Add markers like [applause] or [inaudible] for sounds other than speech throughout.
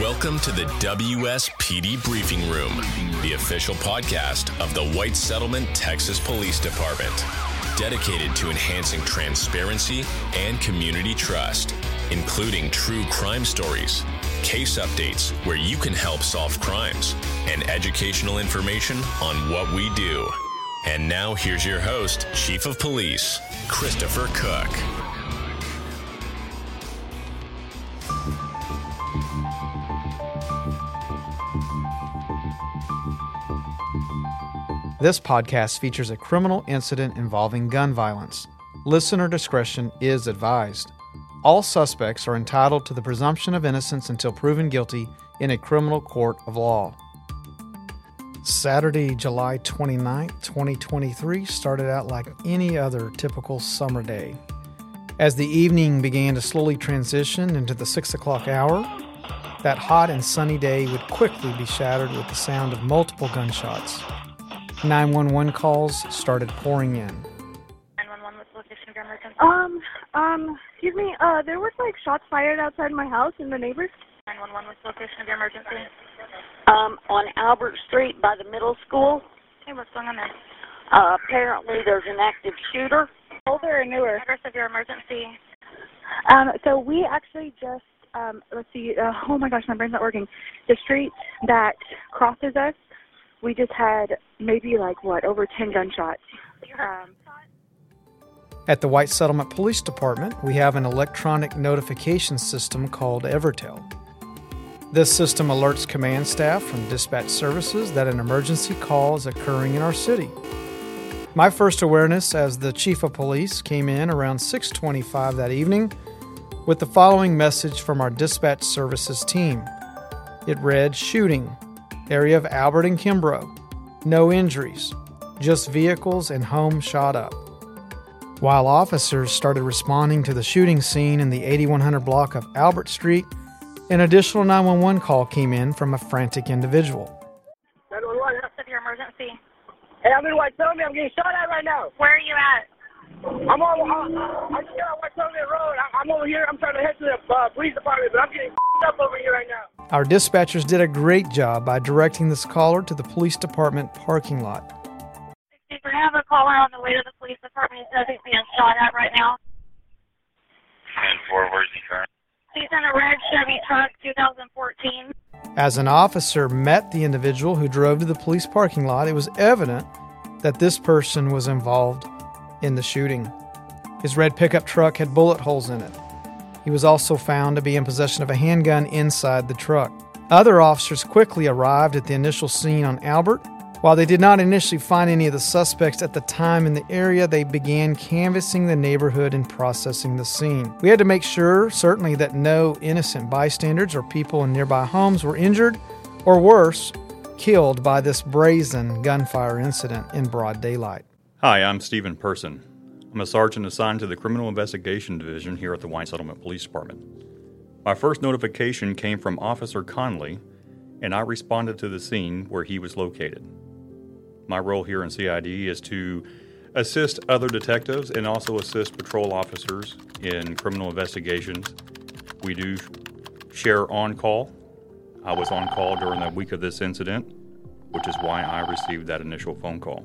Welcome to the WSPD Briefing Room, the official podcast of the White Settlement, Texas Police Department, dedicated to enhancing transparency and community trust, including true crime stories, case updates where you can help solve crimes, and educational information on what we do. And now here's your host, Chief of Police, Christopher Cook. This podcast features a criminal incident involving gun violence. Listener discretion is advised. All suspects are entitled to the presumption of innocence until proven guilty in a criminal court of law. Saturday, July 29, 2023, started out like any other typical summer day. As the evening began to slowly transition into the 6 o'clock hour, that hot and sunny day would quickly be shattered with the sound of multiple gunshots. 911 calls started pouring in. 911 with location of your emergency. Um, um, excuse me, uh, there was like shots fired outside my house and the neighbors. 911 with location of your emergency. um, on Albert Street by the middle school. Hey, what's going on there? Uh, apparently, there's an active shooter. Older or newer? Address of your emergency. Um, so we actually just, um, let's see, uh, oh my gosh, my brain's not working. The street that crosses us, we just had maybe like, what, over 10 gunshots. Um, At the White Settlement Police Department, we have an electronic notification system called Evertel. This system alerts command staff from dispatch services that an emergency call is occurring in our city. My first awareness as the chief of police came in around 6:25 that evening with the following message from our dispatch services team. It read shooting, area of Albert and Kimbrough. No injuries, just vehicles and home shot up. While officers started responding to the shooting scene in the 8100 block of Albert Street, an additional 911 call came in from a frantic individual. Address of your emergency. Hey, I'm in White Settlement. I'm getting shot at right now. Where are you at? I'm on. Uh, I'm here on White Settlement Road. I, I'm over here. I'm trying to head to the uh, police department, but I'm getting [laughs] up over here right now. Our dispatchers did a great job by directing this caller to the police department parking lot. If we have a caller on the way to the police department, he says he's being shot at right now. And four, where's he from? He's in a red Chevy truck, 2014. As an officer met the individual who drove to the police parking lot, it was evident that this person was involved in the shooting. His red pickup truck had bullet holes in it. He was also found to be in possession of a handgun inside the truck. Other officers quickly arrived at the initial scene on Albert. While they did not initially find any of the suspects at the time in the area, they began canvassing the neighborhood and processing the scene. We had to make sure, certainly, that no innocent bystanders or people in nearby homes were injured, or worse, killed by this brazen gunfire incident in broad daylight. Hi, I'm Stephen Person. I'm a sergeant assigned to the Criminal Investigation Division here at the White Settlement Police Department. My first notification came from Officer Conley, and I responded to the scene where he was located. My role here in CID is to assist other detectives and also assist patrol officers in criminal investigations. We do share on call. I was on call during the week of this incident, which is why I received that initial phone call.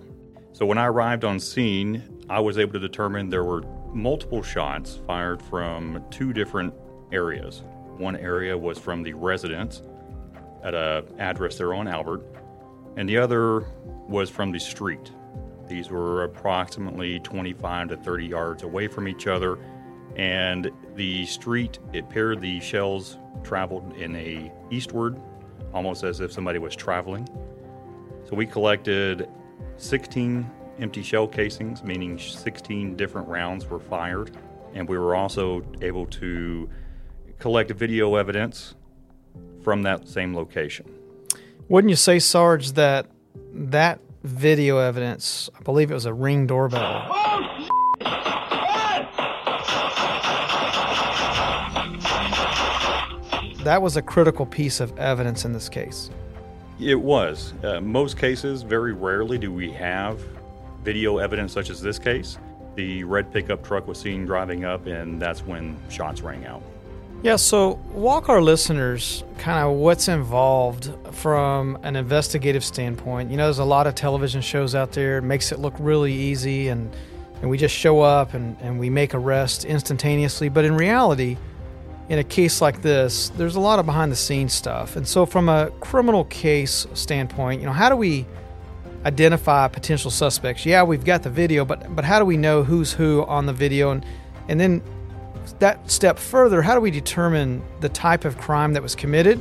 So when I arrived on scene, I was able to determine there were multiple shots fired from two different areas. One area was from the residence at a address there on Albert, and the other was from the street. These were approximately 25 to 30 yards away from each other, and the street it appeared the shells traveled in a eastward, almost as if somebody was traveling. So we collected 16 empty shell casings, meaning 16 different rounds were fired, and we were also able to collect video evidence from that same location. Wouldn't you say, Sarge, that that video evidence, I believe it was a ring doorbell, that was a critical piece of evidence in this case? It was. Uh, most cases, very rarely do we have video evidence such as this case. The red pickup truck was seen driving up, and that's when shots rang out. Yeah, so walk our listeners kind of what's involved from an investigative standpoint. You know, there's a lot of television shows out there, it makes it look really easy, and, and we just show up and, and we make arrests instantaneously. But in reality, in a case like this, there's a lot of behind the scenes stuff. And so, from a criminal case standpoint, you know, how do we identify potential suspects? Yeah, we've got the video, but but how do we know who's who on the video? And and then that step further, how do we determine the type of crime that was committed?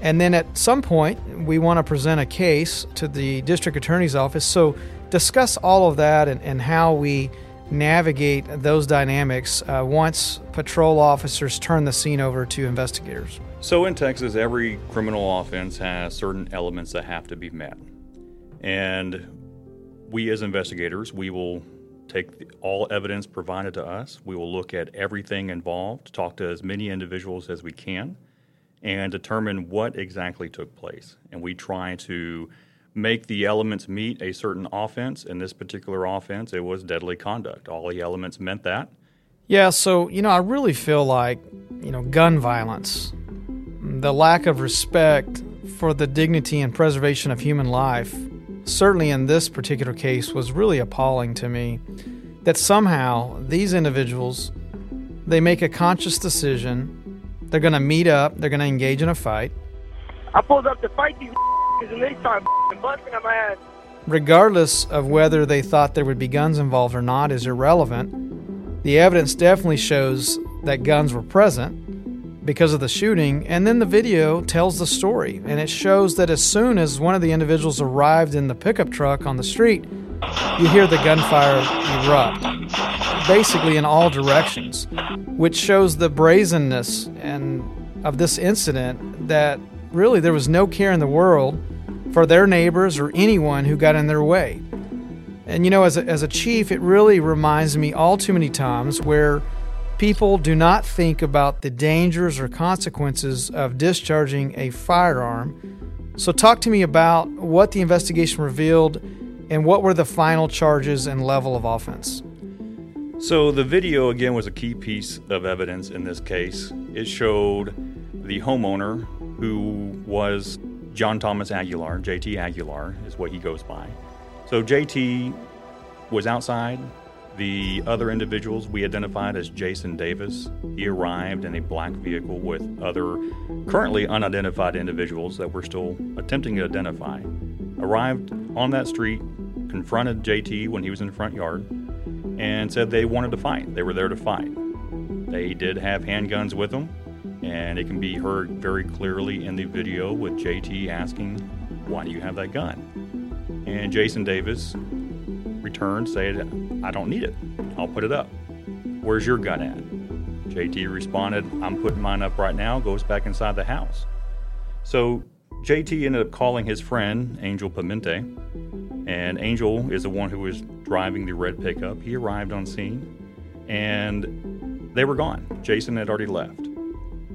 And then at some point, we want to present a case to the district attorney's office. So, discuss all of that and, and how we navigate those dynamics uh, once patrol officers turn the scene over to investigators. So, in Texas, every criminal offense has certain elements that have to be met. And we, as investigators, we will take the, all evidence provided to us. We will look at everything involved, talk to as many individuals as we can, and determine what exactly took place. And we try to make the elements meet a certain offense. In this particular offense, it was deadly conduct. All the elements meant that. Yeah, so, you know, I really feel like, you know, gun violence, the lack of respect for the dignity and preservation of human life certainly in this particular case was really appalling to me that somehow these individuals they make a conscious decision. They're going to meet up. They're going to engage in a fight. I pulled up to fight these and they start busting at my ass. regardless of whether they thought there would be guns involved or not is irrelevant. The evidence definitely shows that guns were present because of the shooting. And then the video tells the story. And it shows that as soon as one of the individuals arrived in the pickup truck on the street, you hear the gunfire erupt, basically in all directions, which shows the brazenness and of this incident that really there was no care in the world for their neighbors or anyone who got in their way. And you know, as a, as a chief, it really reminds me all too many times where people do not think about the dangers or consequences of discharging a firearm. So, talk to me about what the investigation revealed and what were the final charges and level of offense. So, the video again was a key piece of evidence in this case. It showed the homeowner, who was John Thomas Aguilar, JT Aguilar is what he goes by. So, JT was outside the other individuals we identified as Jason Davis. He arrived in a black vehicle with other currently unidentified individuals that we're still attempting to identify. Arrived on that street, confronted JT when he was in the front yard, and said they wanted to fight. They were there to fight. They did have handguns with them, and it can be heard very clearly in the video with JT asking, Why do you have that gun? And Jason Davis returned, said, I don't need it. I'll put it up. Where's your gun at? JT responded, I'm putting mine up right now, goes back inside the house. So JT ended up calling his friend, Angel Pimente, and Angel is the one who was driving the red pickup. He arrived on scene and they were gone. Jason had already left.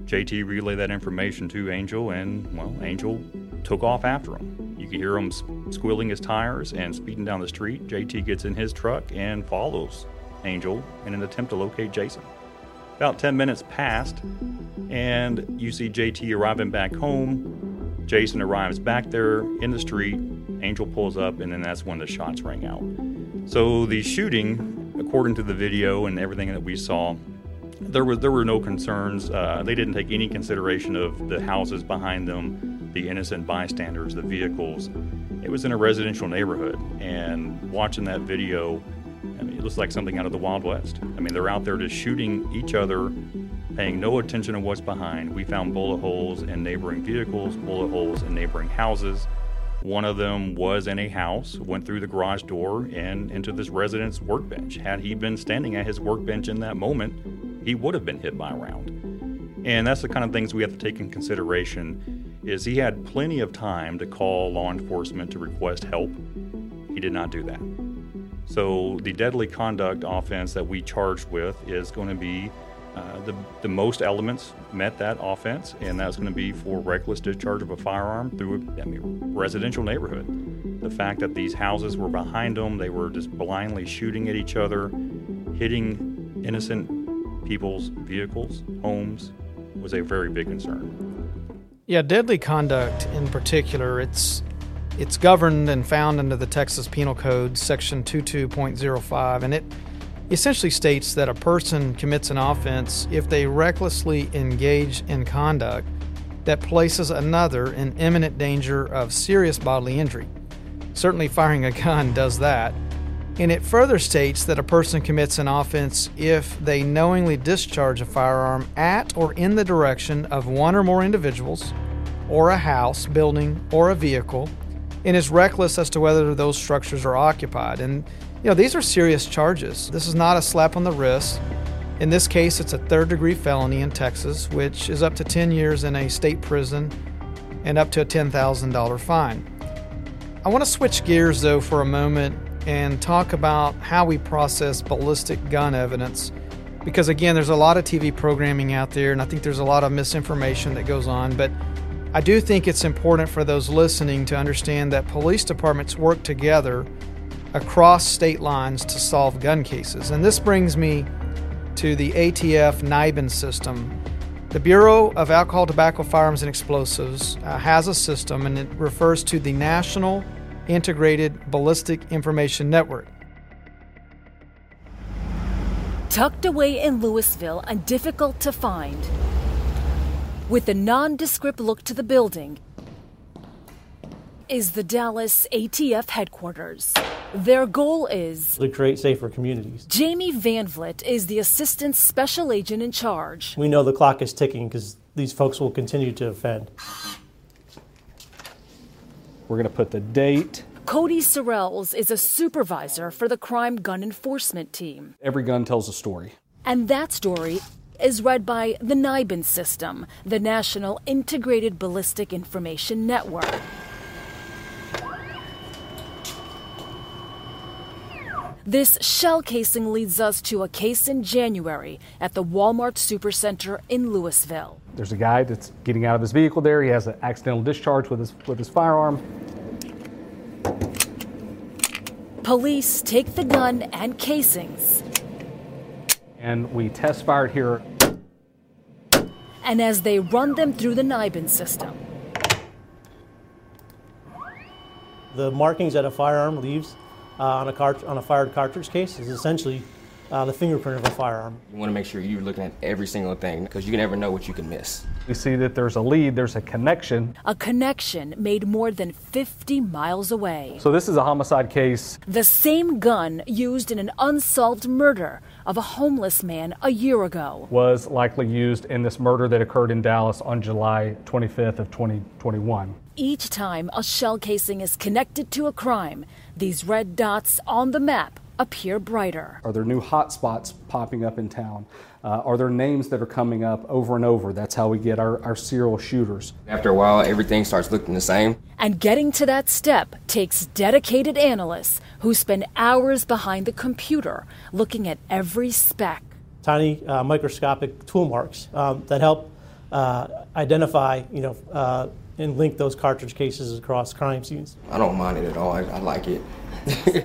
JT relayed that information to Angel, and well, Angel took off after him. You could hear him squealing his tires and speeding down the street. JT gets in his truck and follows Angel in an attempt to locate Jason. About 10 minutes passed, and you see JT arriving back home. Jason arrives back there in the street. Angel pulls up, and then that's when the shots rang out. So the shooting, according to the video and everything that we saw, there was there were no concerns. Uh, they didn't take any consideration of the houses behind them, the innocent bystanders, the vehicles. It was in a residential neighborhood, and watching that video, I mean, it looks like something out of the Wild West. I mean, they're out there just shooting each other, paying no attention to what's behind. We found bullet holes in neighboring vehicles, bullet holes in neighboring houses. One of them was in a house, went through the garage door and into this resident's workbench. Had he been standing at his workbench in that moment, he would have been hit by a round. And that's the kind of things we have to take in consideration is he had plenty of time to call law enforcement to request help. He did not do that. So the deadly conduct offense that we charged with is going to be uh, the, the most elements met that offense, and that's going to be for reckless discharge of a firearm through a I mean, residential neighborhood. The fact that these houses were behind them, they were just blindly shooting at each other, hitting innocent people's vehicles, homes, was a very big concern. Yeah, deadly conduct in particular, it's it's governed and found under the Texas Penal Code, section 22.05, and it essentially states that a person commits an offense if they recklessly engage in conduct that places another in imminent danger of serious bodily injury. Certainly, firing a gun does that. And it further states that a person commits an offense if they knowingly discharge a firearm at or in the direction of one or more individuals, or a house, building, or a vehicle, and is reckless as to whether those structures are occupied. And, you know, these are serious charges. This is not a slap on the wrist. In this case, it's a third degree felony in Texas, which is up to 10 years in a state prison and up to a $10,000 fine. I want to switch gears, though, for a moment and talk about how we process ballistic gun evidence. Because again, there's a lot of TV programming out there, and I think there's a lot of misinformation that goes on. But I do think it's important for those listening to understand that police departments work together across state lines to solve gun cases. And this brings me to the ATF NIBIN system. The Bureau of Alcohol, Tobacco, Firearms, and Explosives uh, has a system, and it refers to the National Integrated Ballistic Information Network. Tucked away in Louisville and difficult to find, with a nondescript look to the building, is the Dallas ATF headquarters. Their goal is to create safer communities. Jamie Van Vliet is the assistant special agent in charge. We know the clock is ticking because these folks will continue to offend. We're going to put the date. Cody Sorrells is a supervisor for the crime gun enforcement team. Every gun tells a story. And that story is read by the NIBIN system, the National Integrated Ballistic Information Network. This shell casing leads us to a case in January at the Walmart Supercenter in Louisville. There's a guy that's getting out of his vehicle there. He has an accidental discharge with his with his firearm. Police take the gun and casings. And we test fired here. And as they run them through the NIBIN system, the markings that a firearm leaves on a cart- on a fired cartridge case is essentially uh, the fingerprint of a firearm. You want to make sure you're looking at every single thing because you can never know what you can miss. We see that there's a lead, there's a connection. A connection made more than 50 miles away. So this is a homicide case. The same gun used in an unsolved murder of a homeless man a year ago was likely used in this murder that occurred in Dallas on July 25th of 2021. Each time a shell casing is connected to a crime, these red dots on the map appear brighter. Are there new hot spots popping up in town? Uh, are there names that are coming up over and over? That's how we get our, our serial shooters. After a while, everything starts looking the same. And getting to that step takes dedicated analysts who spend hours behind the computer looking at every speck. Tiny uh, microscopic tool marks um, that help uh, identify, you know, uh, and link those cartridge cases across crime scenes. I don't mind it at all. I, I like it.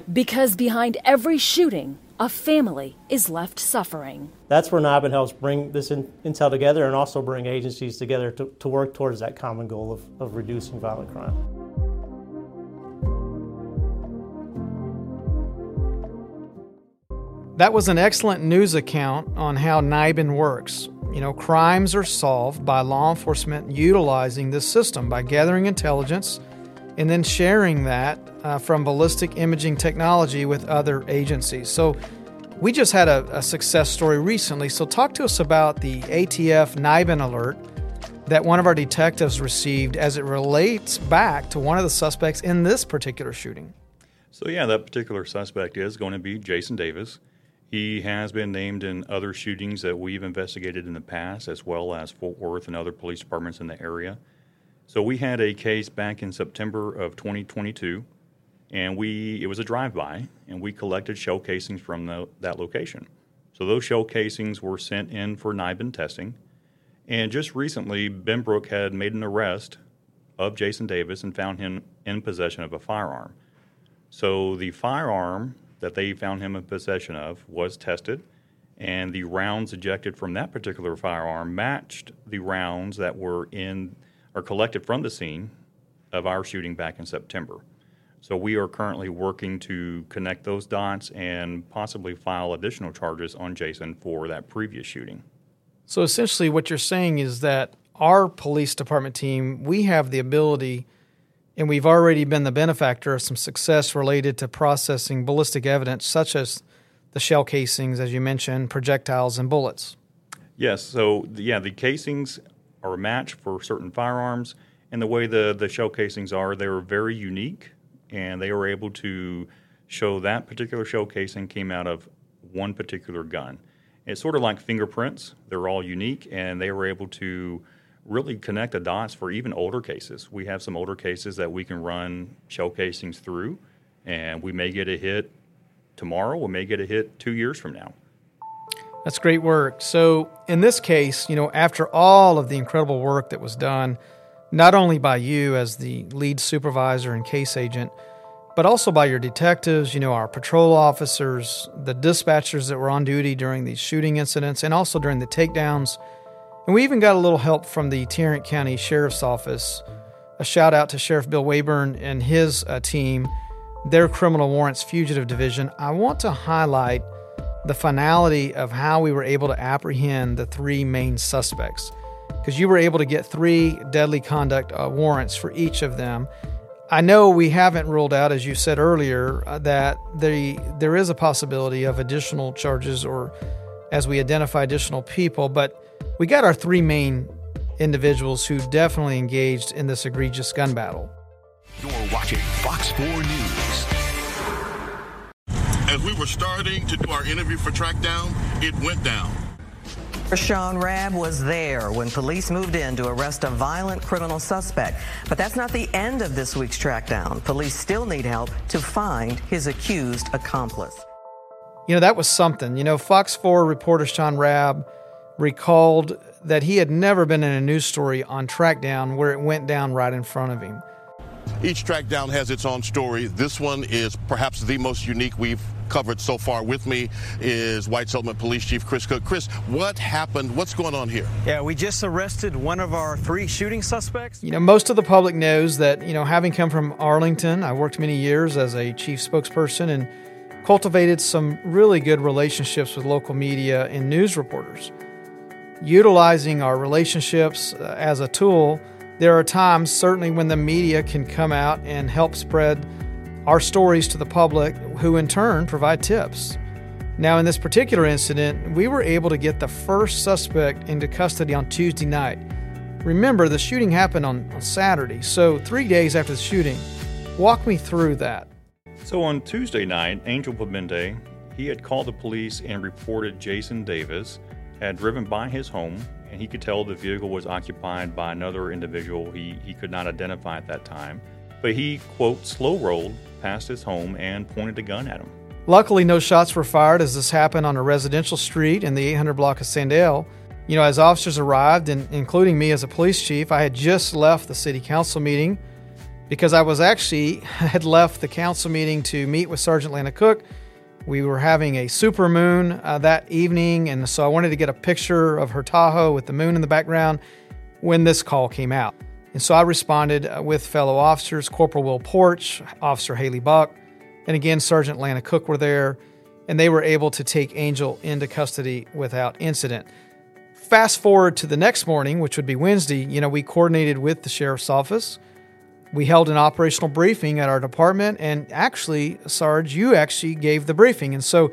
[laughs] because behind every shooting, a family is left suffering. That's where NIBIN helps bring this in, intel together and also bring agencies together to, to work towards that common goal of, of reducing violent crime. That was an excellent news account on how NIBIN works. You know, crimes are solved by law enforcement utilizing this system by gathering intelligence and then sharing that uh, from ballistic imaging technology with other agencies. So, we just had a, a, success story recently. So, talk to us about the ATF NIBIN alert that one of our detectives received as it relates back to one of the suspects in this particular shooting. So, yeah, that particular suspect is going to be Jason Davis. He has been named in other shootings that we've investigated in the past, as well as Fort Worth and other police departments in the area. So we had a case back in September of 2022, and we it was a drive-by, and we collected shell casings from the, that location. So those shell casings were sent in for NIBIN testing, and just recently, Benbrook had made an arrest of Jason Davis and found him in possession of a firearm. So the firearm that they found him in possession of was tested, and the rounds ejected from that particular firearm matched the rounds that were in or collected from the scene of our shooting back in September. So we are currently working to connect those dots and possibly file additional charges on Jason for that previous shooting. So essentially, what you're saying is that our police department team, we have the ability, and we've already been the benefactor of some success related to processing ballistic evidence, such as the shell casings, as you mentioned, projectiles, and bullets. Yes. So yeah, the casings are a match for certain firearms, and the way the the shell casings are, they are very unique, and they were able to show that particular shell casing came out of one particular gun. It's sort of like fingerprints; they're all unique, and they were able to really connect the dots for even older cases. We have some older cases that we can run shell casings through, and we may get a hit tomorrow. We may get a hit two years from now. That's great work. So, in this case, you know, after all of the incredible work that was done, not only by you as the lead supervisor and case agent, but also by your detectives, you know, our patrol officers, the dispatchers that were on duty during these shooting incidents, and also during the takedowns. And we even got a little help from the Tarrant County Sheriff's Office. A shout out to Sheriff Bill Waybourn and his uh, team, their criminal warrants fugitive division. I want to highlight the finality of how we were able to apprehend the three main suspects. Because you were able to get three deadly conduct uh, warrants for each of them. I know we haven't ruled out, as you said earlier, uh, that the, there is a possibility of additional charges or as we identify additional people, but we got our three main individuals who definitely engaged in this egregious gun battle. You're watching Fox 4 News. As we were starting to do our interview for Trackdown, it went down. Shaun Rabb was there when police moved in to arrest a violent criminal suspect. But that's not the end of this week's trackdown. Police still need help to find his accused accomplice. You know, that was something. You know, Fox 4 reporter Shaun Rabb recalled that he had never been in a news story on Trackdown where it went down right in front of him. Each Trackdown has its own story. This one is perhaps the most unique we've covered so far. With me is White Settlement Police Chief Chris Cook. Chris, what happened? What's going on here? Yeah, we just arrested one of our three shooting suspects. You know, most of the public knows that, you know, having come from Arlington, I worked many years as a chief spokesperson and cultivated some really good relationships with local media and news reporters. Utilizing our relationships uh, as a tool, there are times, certainly, when the media can come out and help spread our stories to the public, who in turn provide tips. Now, in this particular incident, we were able to get the first suspect into custody on Tuesday night. Remember, the shooting happened on, on Saturday, so three days after the shooting. Walk me through that. So on Tuesday night, Angel Pabende, he had called the police and reported Jason Davis had driven by his home and he could tell the vehicle was occupied by another individual he, he could not identify at that time. But he, quote, slow rolled past his home and pointed a gun at him. Luckily, no shots were fired as this happened on a residential street in the 800 block of Sandell. You know, as officers arrived, and including me as a police chief, I had just left the city council meeting because I was actually [laughs] had left the council meeting to meet with Sergeant Lana Cook. We were having a super moon uh, that evening, and so I wanted to get a picture of her Tahoe with the moon in the background when this call came out. And so I responded uh, with fellow officers, Corporal Will Porch, Officer Haley Buck, and again, Sergeant Lana Cook were there, and they were able to take Angel into custody without incident. Fast forward to the next morning, which would be Wednesday, you know, we coordinated with the sheriff's office we held an operational briefing at our department, and actually, Sarge, you actually gave the briefing. And so,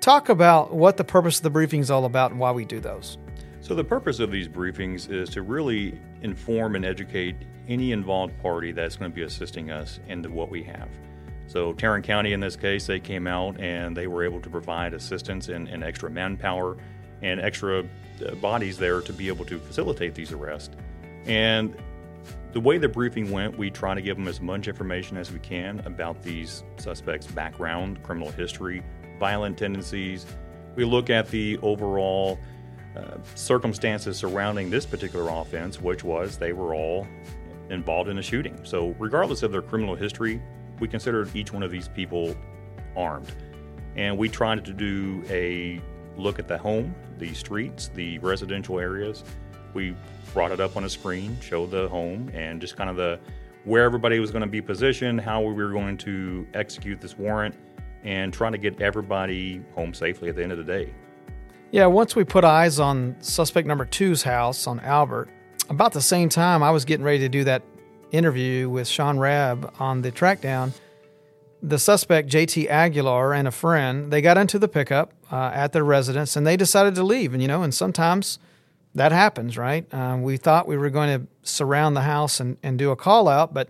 talk about what the purpose of the briefing is all about and why we do those. So, the purpose of these briefings is to really inform and educate any involved party that's going to be assisting us into what we have. So, Tarrant County, in this case, they came out and they were able to provide assistance and, and extra manpower and extra uh, bodies there to be able to facilitate these arrests. And the way the briefing went, we try to give them as much information as we can about these suspects' background, criminal history, violent tendencies. We look at the overall uh, circumstances surrounding this particular offense, which was they were all involved in a shooting. So, regardless of their criminal history, we considered each one of these people armed. And we tried to do a look at the home, the streets, the residential areas. We brought it up on a screen, showed the home, and just kind of the where everybody was going to be positioned, how we were going to execute this warrant, and trying to get everybody home safely at the end of the day. Yeah, once we put eyes on suspect number two's house on Albert, about the same time I was getting ready to do that interview with Shaun Rabb on the track down, the suspect JT Aguilar and a friend they got into the pickup uh, at their residence and they decided to leave. And you know, and sometimes that happens, right? Um, we thought we were going to surround the house and, and do a call out, but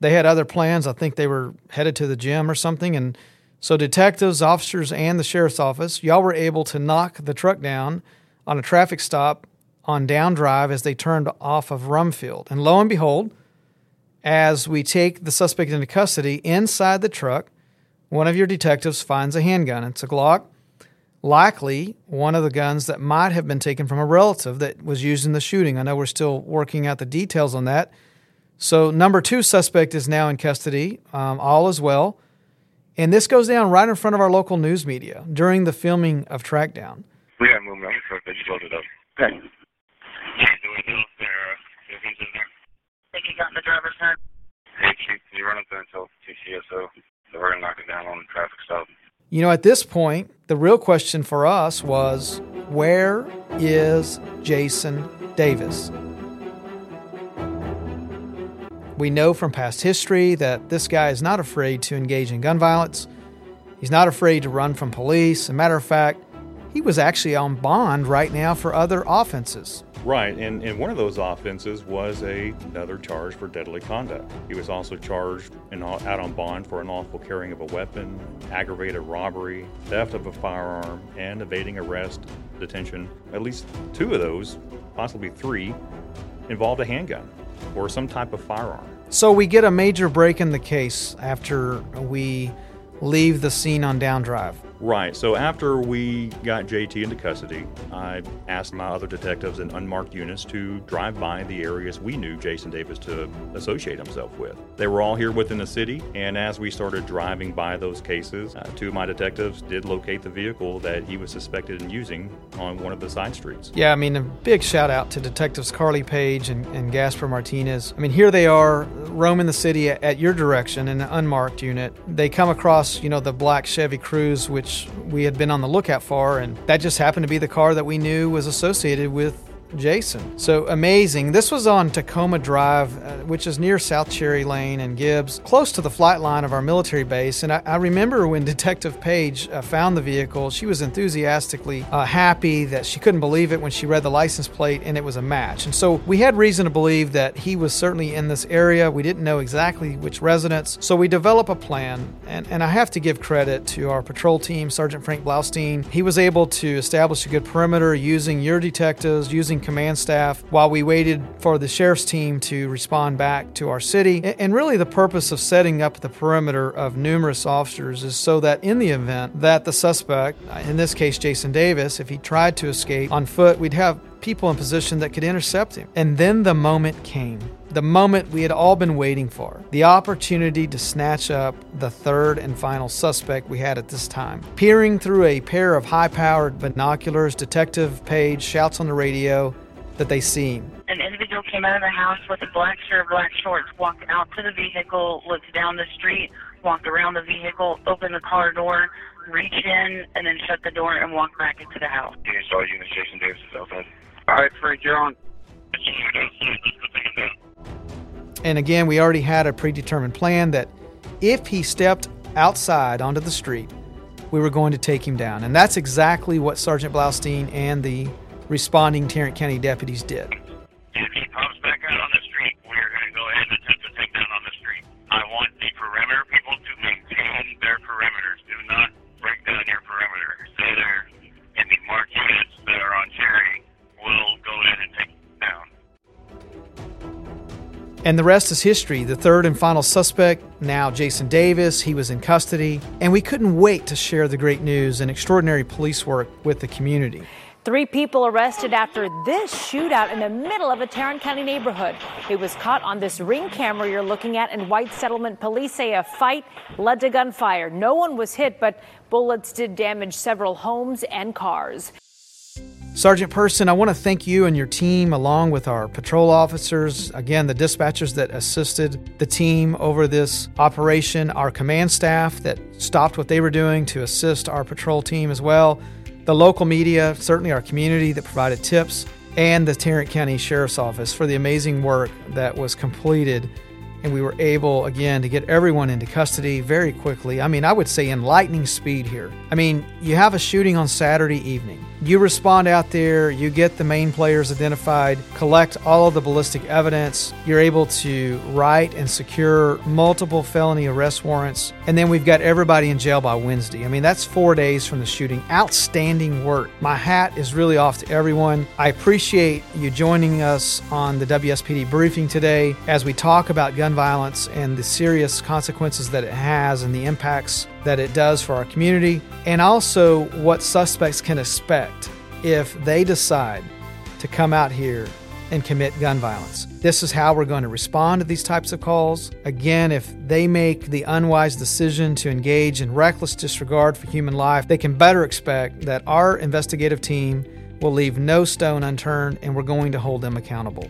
they had other plans. I think they were headed to the gym or something. And so, detectives, officers, and the sheriff's office, y'all were able to knock the truck down on a traffic stop on down drive as they turned off of Rumfield. And lo and behold, as we take the suspect into custody inside the truck, one of your detectives finds a handgun. It's a Glock likely one of the guns that might have been taken from a relative that was used in the shooting. I know we're still working out the details on that. So, number two suspect is now in custody, um, all is well. And this goes down right in front of our local news media during the filming of Trackdown. We got movement on the truck. They just loaded up. Okay. Can't do it though. There, if he's in there. think he got in the driver's side. Hey, Chief, can you run up there and tell TCSO that we're going to knock it down on the traffic stop? You know, at this point, the real question for us was where is Jason Davis? We know from past history that this guy is not afraid to engage in gun violence. He's not afraid to run from police. As a matter of fact, he was actually on bond right now for other offenses. Right, and, and one of those offenses was a, another charge for deadly conduct. He was also charged and out on bond for unlawful carrying of a weapon, aggravated robbery, theft of a firearm, and evading arrest, detention. At least two of those, possibly three, involved a handgun or some type of firearm. So we get a major break in the case after we leave the scene on down drive. Right. So after we got JT into custody, I asked my other detectives in unmarked units to drive by the areas we knew Jason Davis to associate himself with. They were all here within the city, and as we started driving by those cases, uh, two of my detectives did locate the vehicle that he was suspected in using on one of the side streets. Yeah, I mean, a big shout out to Detectives Carly Page and, and Gasper Martinez. I mean, here they are roaming the city at, at your direction in an unmarked unit. They come across, you know, the black Chevy Cruze, which we had been on the lookout for, and that just happened to be the car that we knew was associated with Jason. So amazing. This was on Tacoma Drive, uh, which is near South Cherry Lane and Gibbs, close to the flight line of our military base. And I, I remember when [laughs] Detective Page uh, found the vehicle, she was enthusiastically uh, happy that she couldn't believe it when she read the license plate and it was a match. And so we had reason to believe that he was certainly in this area. We didn't know exactly which residence. So we developed a plan. And, and I have to give credit to our patrol team, Sergeant Frank Blaustein. He was able to establish a good perimeter using your detectives, using command staff while we waited for the sheriff's team to respond back to our city. And really, the purpose of setting up the perimeter of numerous officers is so that in the event that the suspect, in this case Jason Davis, if he tried to escape on foot, we'd have people in position that could intercept him. And then the moment came. The moment we had all been waiting for. The opportunity to snatch up the third and final suspect we had at this time. Peering through a pair of high powered binoculars, Detective Page shouts on the radio that they see him. An individual came out of the house with a black shirt, black shorts, walked out to the vehicle, looked down the street, walked around the vehicle, opened the car door, reached in, and then shut the door and walked back into the house. You saw you and Jason Davis is outside. All right, you're on. And again, we already had a predetermined plan that if he stepped outside onto the street, we were going to take him down. And that's exactly what Sergeant Blaustein and the responding Tarrant County deputies did. And the rest is history. The third and final suspect, now Jason Davis, he was in custody, and we couldn't wait to share the great news and extraordinary police work with the community. Three people arrested after this shootout in the middle of a Tarrant County neighborhood. It was caught on this ring camera you're looking at, and White Settlement police say a fight led to gunfire. No one was hit, but bullets did damage several homes and cars. Sergeant Person, I want to thank you and your team, along with our patrol officers, again, the dispatchers that assisted the team over this operation, our command staff that stopped what they were doing to assist our patrol team as well, the local media, certainly our community that provided tips, and the Tarrant County Sheriff's Office for the amazing work that was completed. And we were able, again, to get everyone into custody very quickly. I mean, I would say in lightning speed here. I mean, you have a shooting on Saturday evening you respond out there, you get the main players identified, collect all of the ballistic evidence, you're able to write and secure multiple felony arrest warrants, and then we've got everybody in jail by Wednesday. I mean, that's four days from the shooting. Outstanding work. My hat is really off to everyone. I appreciate you joining us on the WSPD briefing today as we talk about gun violence and the serious consequences that it has and the impacts that it does for our community, and also what suspects can expect if they decide to come out here and commit gun violence. This is how we're going to respond to these types of calls. Again, if they make the unwise decision to engage in reckless disregard for human life, they can better expect that our investigative team will leave no stone unturned and we're going to hold them accountable.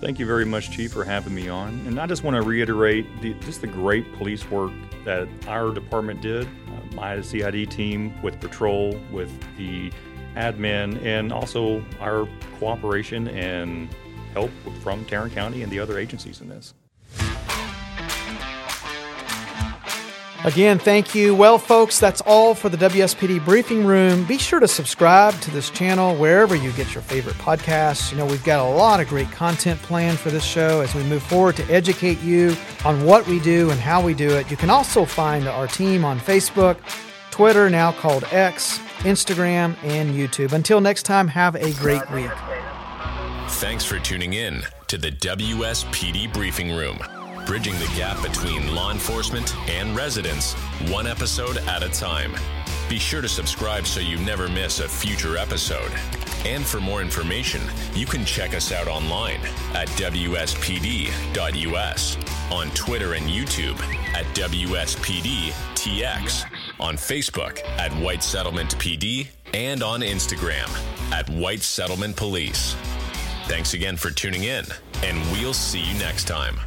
Thank you very much, Chief, for having me on. And I just want to reiterate the, just the great police work that our department did, uh, my CID team with patrol, with the admin, and also our cooperation and help from Tarrant County and the other agencies in this. Again, thank you. Well, folks, that's all for the WSPD Briefing Room. Be sure to subscribe to this channel wherever you get your favorite podcasts. You know, we've got a lot of great content planned for this show as we move forward to educate you on what we do and how we do it. You can also find our team on Facebook, Twitter, now called X, Instagram, and YouTube. Until next time, have a great week. Thanks for tuning in to the WSPD Briefing Room bridging the gap between law enforcement and residents, one episode at a time. Be sure to subscribe so you never miss a future episode. And for more information, you can check us out online at WSPD.us, on Twitter and YouTube at WSPDTX, on Facebook at White Settlement PD, and on Instagram at White Settlement Police. Thanks again for tuning in, and we'll see you next time.